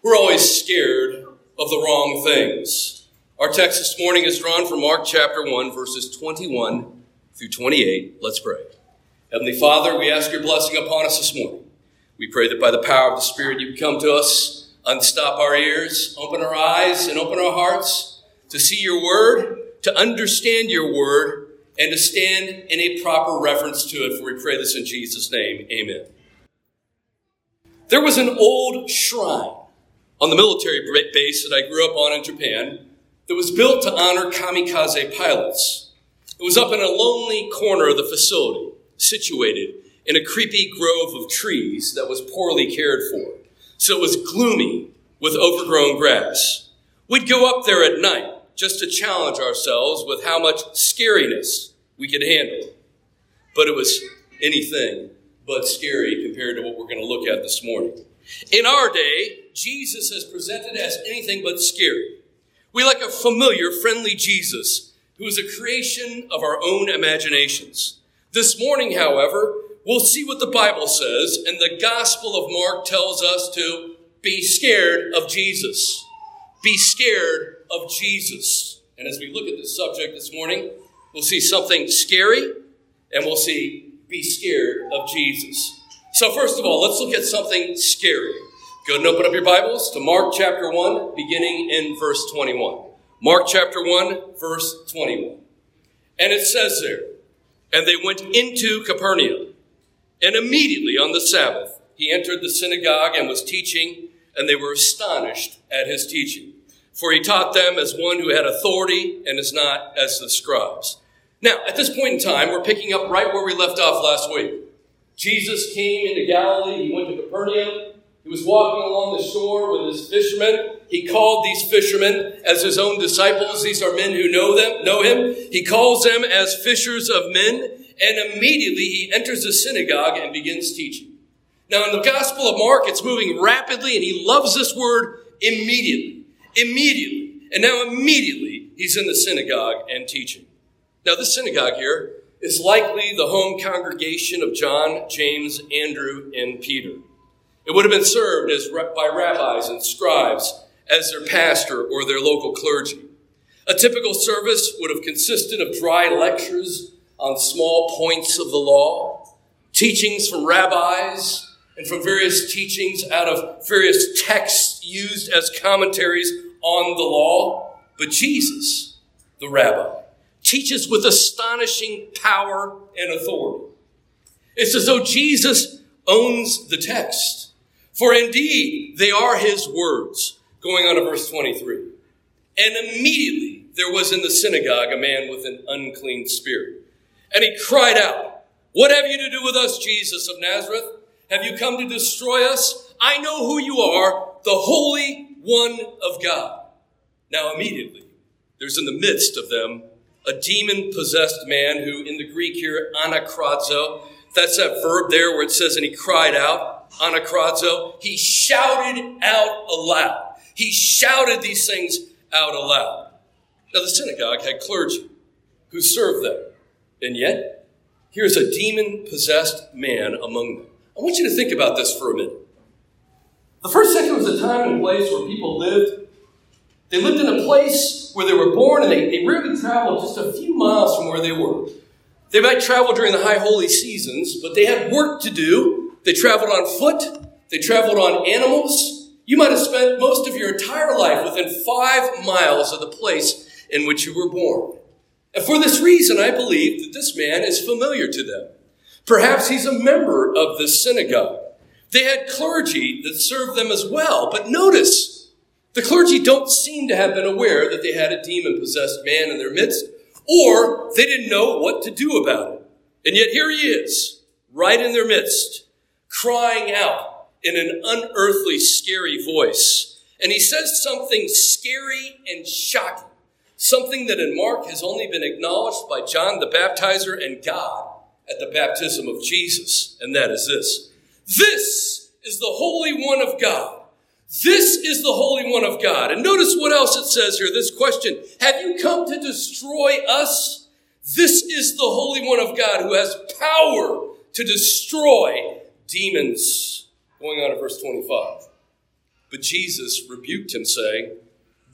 We're always scared of the wrong things. Our text this morning is drawn from Mark chapter 1, verses 21 through 28. Let's pray. Heavenly Father, we ask your blessing upon us this morning. We pray that by the power of the Spirit you come to us, unstop our ears, open our eyes, and open our hearts to see your word, to understand your word, and to stand in a proper reference to it. For we pray this in Jesus' name. Amen. There was an old shrine on the military base that I grew up on in Japan that was built to honor kamikaze pilots. It was up in a lonely corner of the facility, situated in a creepy grove of trees that was poorly cared for. So it was gloomy with overgrown grass. We'd go up there at night just to challenge ourselves with how much scariness we could handle. But it was anything but scary compared to what we're going to look at this morning. In our day, Jesus is presented as anything but scary. We like a familiar, friendly Jesus who is a creation of our own imaginations. This morning, however, we'll see what the Bible says, and the Gospel of Mark tells us to be scared of Jesus. Be scared of Jesus. And as we look at this subject this morning, we'll see something scary and we'll see be scared of Jesus. So, first of all, let's look at something scary. Go and open up your Bibles to Mark chapter 1, beginning in verse 21. Mark chapter 1, verse 21. And it says there, And they went into Capernaum. And immediately on the Sabbath, he entered the synagogue and was teaching, and they were astonished at his teaching. For he taught them as one who had authority and as not as the scribes. Now, at this point in time, we're picking up right where we left off last week. Jesus came into Galilee. He went to Capernaum. He was walking along the shore with his fishermen. He called these fishermen as his own disciples. These are men who know them, know him. He calls them as fishers of men, and immediately he enters the synagogue and begins teaching. Now, in the Gospel of Mark, it's moving rapidly, and he loves this word immediately. Immediately. And now, immediately, he's in the synagogue and teaching. Now, this synagogue here is likely the home congregation of John, James, Andrew, and Peter. It would have been served as by rabbis and scribes as their pastor or their local clergy. A typical service would have consisted of dry lectures on small points of the law, teachings from rabbis, and from various teachings out of various texts used as commentaries on the law. But Jesus, the rabbi, teaches with astonishing power and authority. It's as though Jesus owns the text. For indeed, they are his words. Going on to verse 23. And immediately there was in the synagogue a man with an unclean spirit. And he cried out, What have you to do with us, Jesus of Nazareth? Have you come to destroy us? I know who you are, the Holy One of God. Now immediately, there's in the midst of them a demon possessed man who, in the Greek here, anakrazo, that's that verb there where it says, and he cried out, anakrazo. He shouted out aloud. He shouted these things out aloud. Now, the synagogue had clergy who served them. And yet, here's a demon possessed man among them. I want you to think about this for a minute. The first century was a time and place where people lived they lived in a place where they were born and they, they rarely traveled just a few miles from where they were. They might travel during the high holy seasons, but they had work to do. They traveled on foot. They traveled on animals. You might have spent most of your entire life within five miles of the place in which you were born. And for this reason, I believe that this man is familiar to them. Perhaps he's a member of the synagogue. They had clergy that served them as well. But notice, the clergy don't seem to have been aware that they had a demon possessed man in their midst, or they didn't know what to do about it. And yet here he is, right in their midst, crying out in an unearthly, scary voice. And he says something scary and shocking, something that in Mark has only been acknowledged by John the Baptizer and God at the baptism of Jesus. And that is this. This is the Holy One of God this is the Holy One of God. And notice what else it says here this question Have you come to destroy us? This is the Holy One of God who has power to destroy demons. Going on to verse 25. But Jesus rebuked him, saying,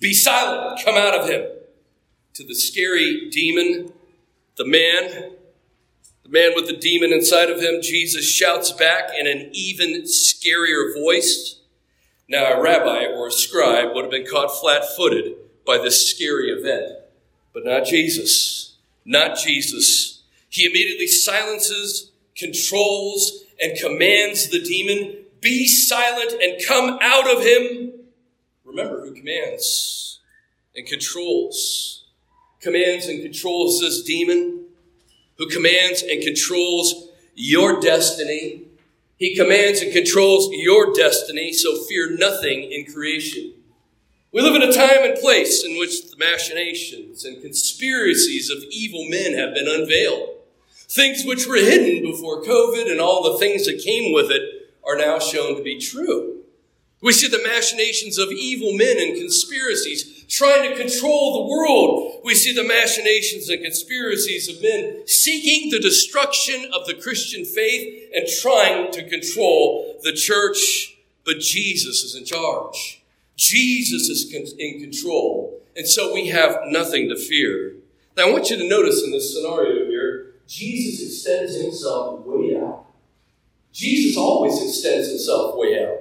Be silent, come out of him. To the scary demon, the man, the man with the demon inside of him, Jesus shouts back in an even scarier voice. Now, a rabbi or a scribe would have been caught flat footed by this scary event, but not Jesus. Not Jesus. He immediately silences, controls, and commands the demon be silent and come out of him. Remember who commands and controls. Commands and controls this demon, who commands and controls your destiny. He commands and controls your destiny, so fear nothing in creation. We live in a time and place in which the machinations and conspiracies of evil men have been unveiled. Things which were hidden before COVID and all the things that came with it are now shown to be true. We see the machinations of evil men and conspiracies trying to control the world. We see the machinations and conspiracies of men seeking the destruction of the Christian faith and trying to control the church. But Jesus is in charge. Jesus is in control. And so we have nothing to fear. Now I want you to notice in this scenario Jesus extends himself way out. Jesus always extends himself way out.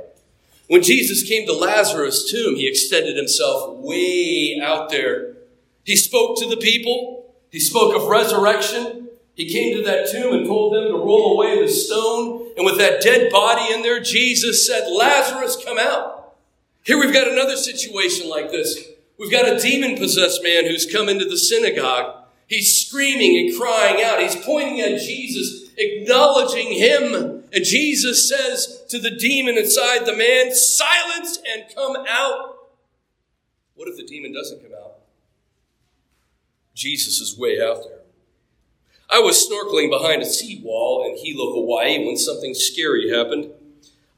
When Jesus came to Lazarus' tomb, he extended himself way out there. He spoke to the people. He spoke of resurrection. He came to that tomb and told them to roll away the stone. And with that dead body in there, Jesus said, Lazarus, come out. Here we've got another situation like this. We've got a demon possessed man who's come into the synagogue. He's screaming and crying out. He's pointing at Jesus, acknowledging him and Jesus says to the demon inside the man, silence and come out. What if the demon doesn't come out? Jesus is way out there. I was snorkeling behind a seawall in Hilo, Hawaii when something scary happened.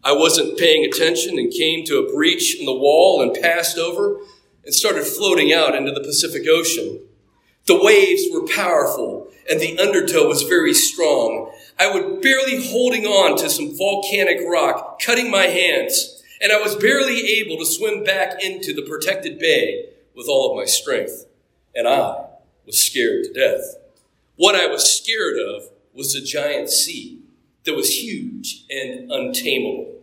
I wasn't paying attention and came to a breach in the wall and passed over and started floating out into the Pacific Ocean. The waves were powerful and the undertow was very strong. I was barely holding on to some volcanic rock, cutting my hands, and I was barely able to swim back into the protected bay with all of my strength. And I was scared to death. What I was scared of was the giant sea that was huge and untamable.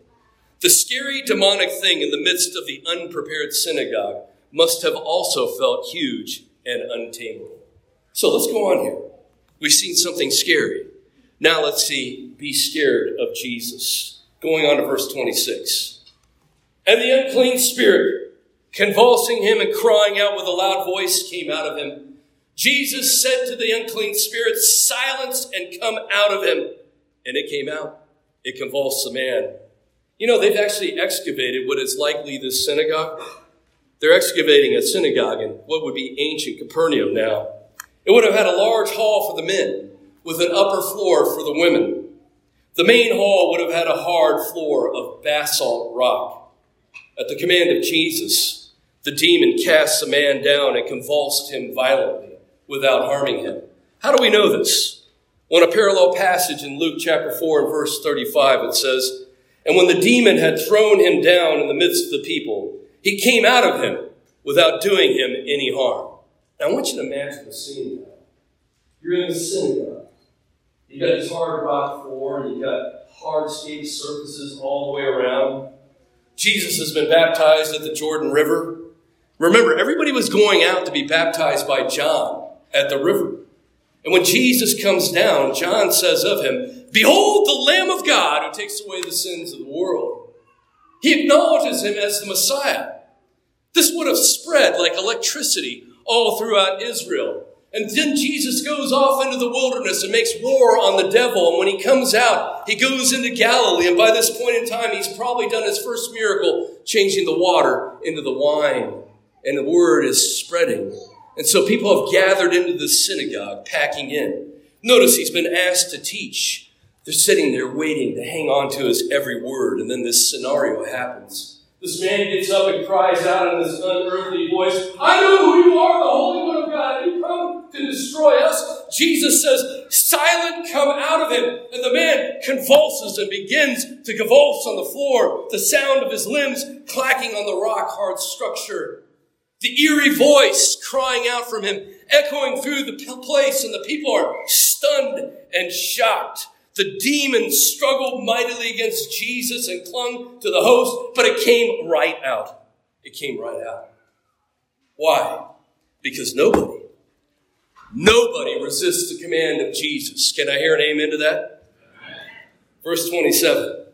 The scary demonic thing in the midst of the unprepared synagogue must have also felt huge and untamable. So let's go on here. We've seen something scary. Now let's see, be scared of Jesus. Going on to verse 26. And the unclean spirit, convulsing him and crying out with a loud voice, came out of him. Jesus said to the unclean spirit, Silence and come out of him. And it came out. It convulsed the man. You know, they've actually excavated what is likely this synagogue. They're excavating a synagogue in what would be ancient Capernaum now. It would have had a large hall for the men with an upper floor for the women. The main hall would have had a hard floor of basalt rock. At the command of Jesus, the demon cast the man down and convulsed him violently without harming him. How do we know this? Well, a parallel passage in Luke chapter 4 and verse 35, it says, And when the demon had thrown him down in the midst of the people, he came out of him without doing him any harm. Now, I want you to imagine the scene now. You're in the synagogue. You got this hard rock floor, and you got hard skate surfaces all the way around. Jesus has been baptized at the Jordan River. Remember, everybody was going out to be baptized by John at the river. And when Jesus comes down, John says of him, Behold the Lamb of God who takes away the sins of the world. He acknowledges him as the Messiah. This would have spread like electricity all throughout Israel. And then Jesus goes off into the wilderness and makes war on the devil. And when he comes out, he goes into Galilee. And by this point in time, he's probably done his first miracle, changing the water into the wine. And the word is spreading. And so people have gathered into the synagogue, packing in. Notice he's been asked to teach. They're sitting there waiting to hang on to his every word. And then this scenario happens. This man gets up and cries out in this unearthly voice, I know who you are, the Holy One of God. You come to destroy us. Jesus says, silent come out of him. And the man convulses and begins to convulse on the floor, the sound of his limbs clacking on the rock hard structure. The eerie voice crying out from him, echoing through the place, and the people are stunned and shocked. The demon struggled mightily against Jesus and clung to the host, but it came right out. It came right out. Why? Because nobody, nobody resists the command of Jesus. Can I hear an amen to that? Verse 27.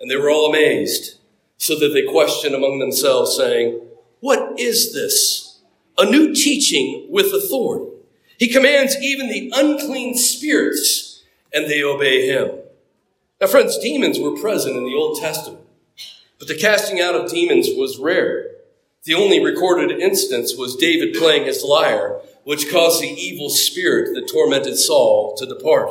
And they were all amazed, so that they questioned among themselves, saying, What is this? A new teaching with authority. He commands even the unclean spirits, and they obey him. Now, friends, demons were present in the Old Testament, but the casting out of demons was rare. The only recorded instance was David playing his lyre, which caused the evil spirit that tormented Saul to depart.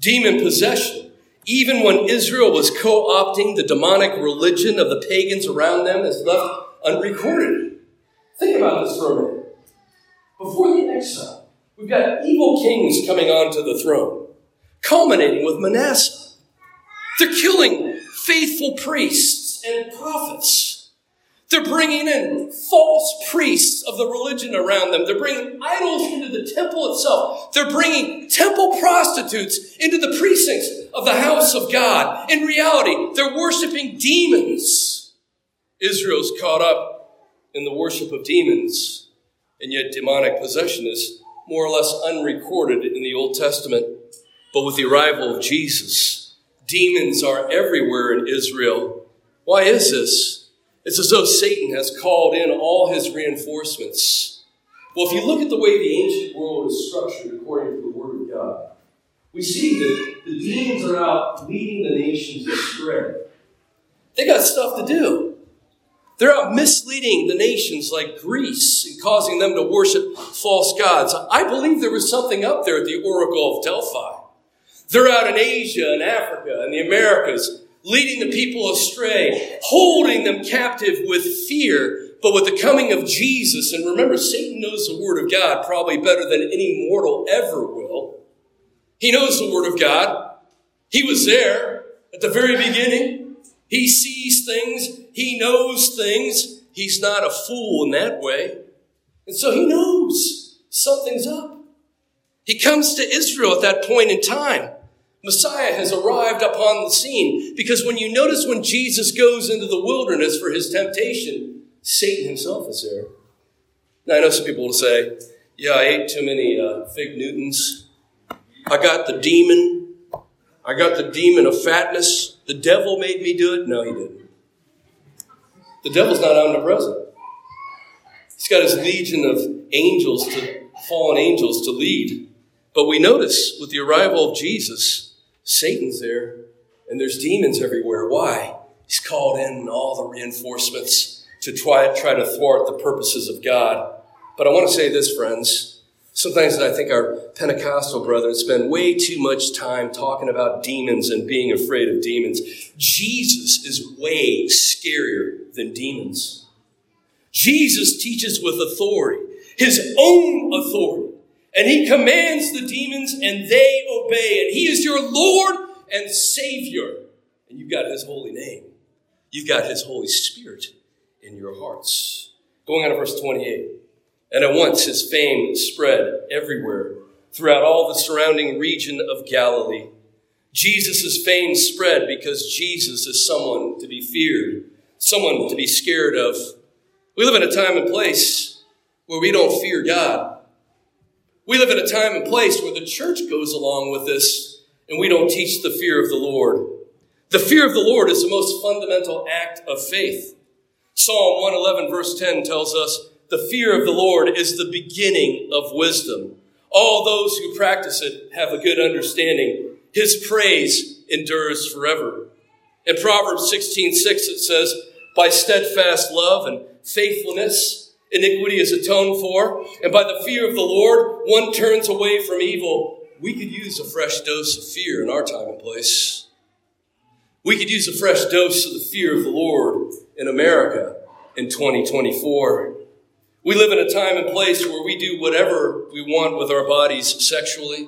Demon possession, even when Israel was co-opting the demonic religion of the pagans around them, is left unrecorded. Think about this for a minute. Before the exile, we've got evil kings coming onto the throne, culminating with Manasseh. They're killing faithful priests and prophets. They're bringing in false priests of the religion around them. They're bringing idols into the temple itself. They're bringing temple prostitutes into the precincts of the house of God. In reality, they're worshiping demons. Israel's caught up in the worship of demons, and yet demonic possession is more or less unrecorded in the Old Testament. But with the arrival of Jesus, demons are everywhere in Israel. Why is this? It's as though Satan has called in all his reinforcements. Well, if you look at the way the ancient world is structured according to the Word of God, we see that the demons are out leading the nations astray. They got stuff to do. They're out misleading the nations like Greece and causing them to worship false gods. I believe there was something up there at the Oracle of Delphi. They're out in Asia and Africa and the Americas leading the people astray, holding them captive with fear. But with the coming of Jesus, and remember, Satan knows the Word of God probably better than any mortal ever will. He knows the Word of God. He was there at the very beginning. He sees things. He knows things. He's not a fool in that way. And so he knows something's up. He comes to Israel at that point in time. Messiah has arrived upon the scene. Because when you notice when Jesus goes into the wilderness for his temptation, Satan himself is there. Now, I know some people will say, Yeah, I ate too many uh, fig Newtons. I got the demon. I got the demon of fatness. The devil made me do it. No, he didn't. The devil's not omnipresent. He's got his legion of angels to fallen angels to lead. But we notice with the arrival of Jesus, Satan's there, and there's demons everywhere. Why? He's called in all the reinforcements to try, try to thwart the purposes of God. But I want to say this, friends. Sometimes I think our Pentecostal brethren spend way too much time talking about demons and being afraid of demons. Jesus is way scarier than demons. Jesus teaches with authority, his own authority. And he commands the demons and they obey. And he is your Lord and Savior. And you've got his holy name. You've got his Holy Spirit in your hearts. Going on to verse 28. And at once his fame spread everywhere throughout all the surrounding region of Galilee. Jesus' fame spread because Jesus is someone to be feared, someone to be scared of. We live in a time and place where we don't fear God. We live in a time and place where the church goes along with this and we don't teach the fear of the Lord. The fear of the Lord is the most fundamental act of faith. Psalm 111 verse 10 tells us, the fear of the Lord is the beginning of wisdom. All those who practice it have a good understanding. His praise endures forever. In Proverbs 16, 6, it says, by steadfast love and faithfulness, iniquity is atoned for, and by the fear of the Lord, one turns away from evil. We could use a fresh dose of fear in our time and place. We could use a fresh dose of the fear of the Lord in America in 2024. We live in a time and place where we do whatever we want with our bodies sexually.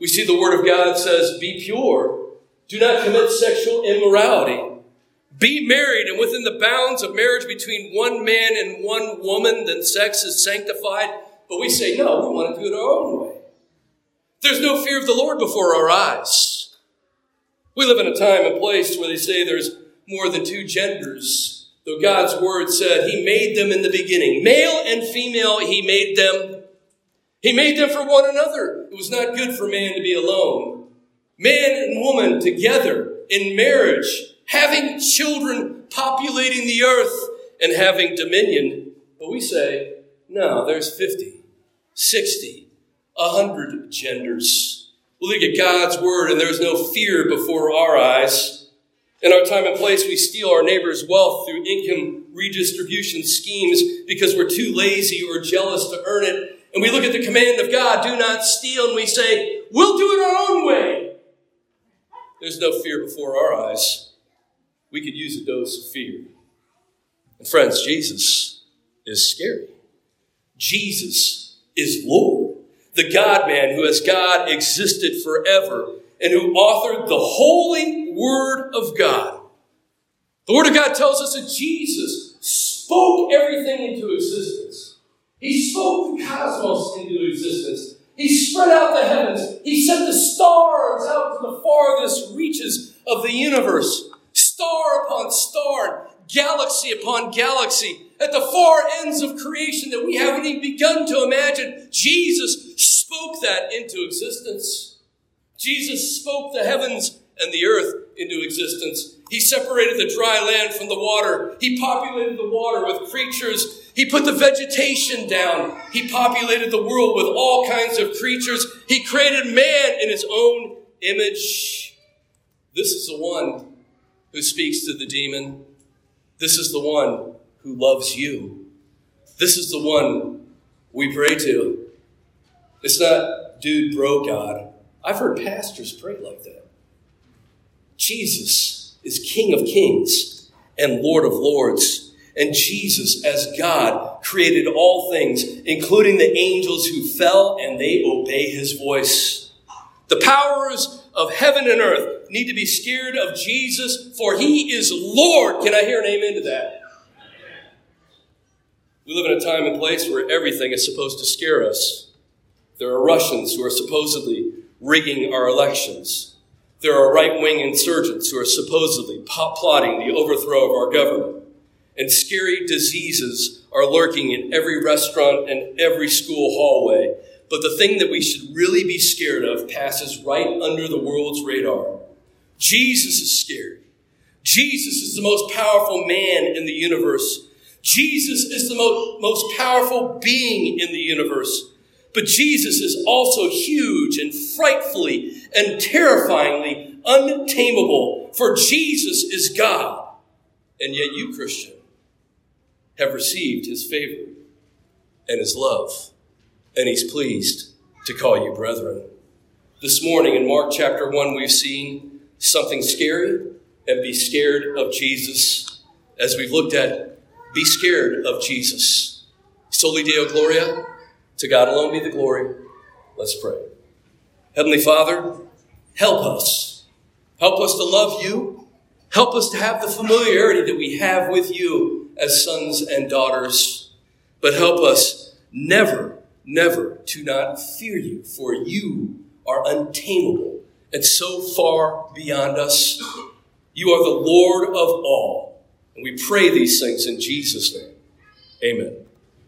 We see the Word of God says, Be pure. Do not commit sexual immorality. Be married, and within the bounds of marriage between one man and one woman, then sex is sanctified. But we say, no, we want to do it our own way. There's no fear of the Lord before our eyes. We live in a time and place where they say there's more than two genders, though God's word said He made them in the beginning. Male and female, He made them. He made them for one another. It was not good for man to be alone. Man and woman together in marriage, having children populating the earth and having dominion. But we say, no, there's 50, 60, 100 genders. We look at God's word and there's no fear before our eyes. In our time and place, we steal our neighbor's wealth through income redistribution schemes because we're too lazy or jealous to earn it. And we look at the command of God, do not steal, and we say, we'll do it our own way. There's no fear before our eyes. We could use a dose of fear. And friends, Jesus is scary. Jesus is Lord, the God man who as God existed forever and who authored the holy word of God. The word of God tells us that Jesus spoke everything into existence. He spoke the cosmos into existence. He spread out the heavens. He sent the stars out to the farthest reaches of the universe. Star upon star, galaxy upon galaxy, at the far ends of creation that we haven't even begun to imagine. Jesus spoke that into existence. Jesus spoke the heavens and the earth into existence. He separated the dry land from the water. He populated the water with creatures. He put the vegetation down. He populated the world with all kinds of creatures. He created man in his own image. This is the one who speaks to the demon. This is the one who loves you. This is the one we pray to. It's not, dude, bro, God. I've heard pastors pray like that. Jesus is King of Kings and Lord of Lords. And Jesus, as God, created all things, including the angels who fell and they obey his voice. The powers of heaven and earth need to be scared of Jesus, for he is Lord. Can I hear an amen to that? We live in a time and place where everything is supposed to scare us. There are Russians who are supposedly rigging our elections. There are right wing insurgents who are supposedly plotting the overthrow of our government. And scary diseases are lurking in every restaurant and every school hallway. But the thing that we should really be scared of passes right under the world's radar. Jesus is scary. Jesus is the most powerful man in the universe. Jesus is the most, most powerful being in the universe. But Jesus is also huge and frightfully and terrifyingly untamable, for Jesus is God. And yet you, Christian, have received his favor and his love, and he's pleased to call you brethren. This morning in Mark chapter 1, we've seen something scary and be scared of Jesus. As we've looked at, be scared of Jesus. Soli Deo Gloria. To God alone be the glory. Let's pray. Heavenly Father, help us. Help us to love you. Help us to have the familiarity that we have with you as sons and daughters. But help us never, never to not fear you, for you are untamable and so far beyond us. You are the Lord of all. And we pray these things in Jesus' name. Amen.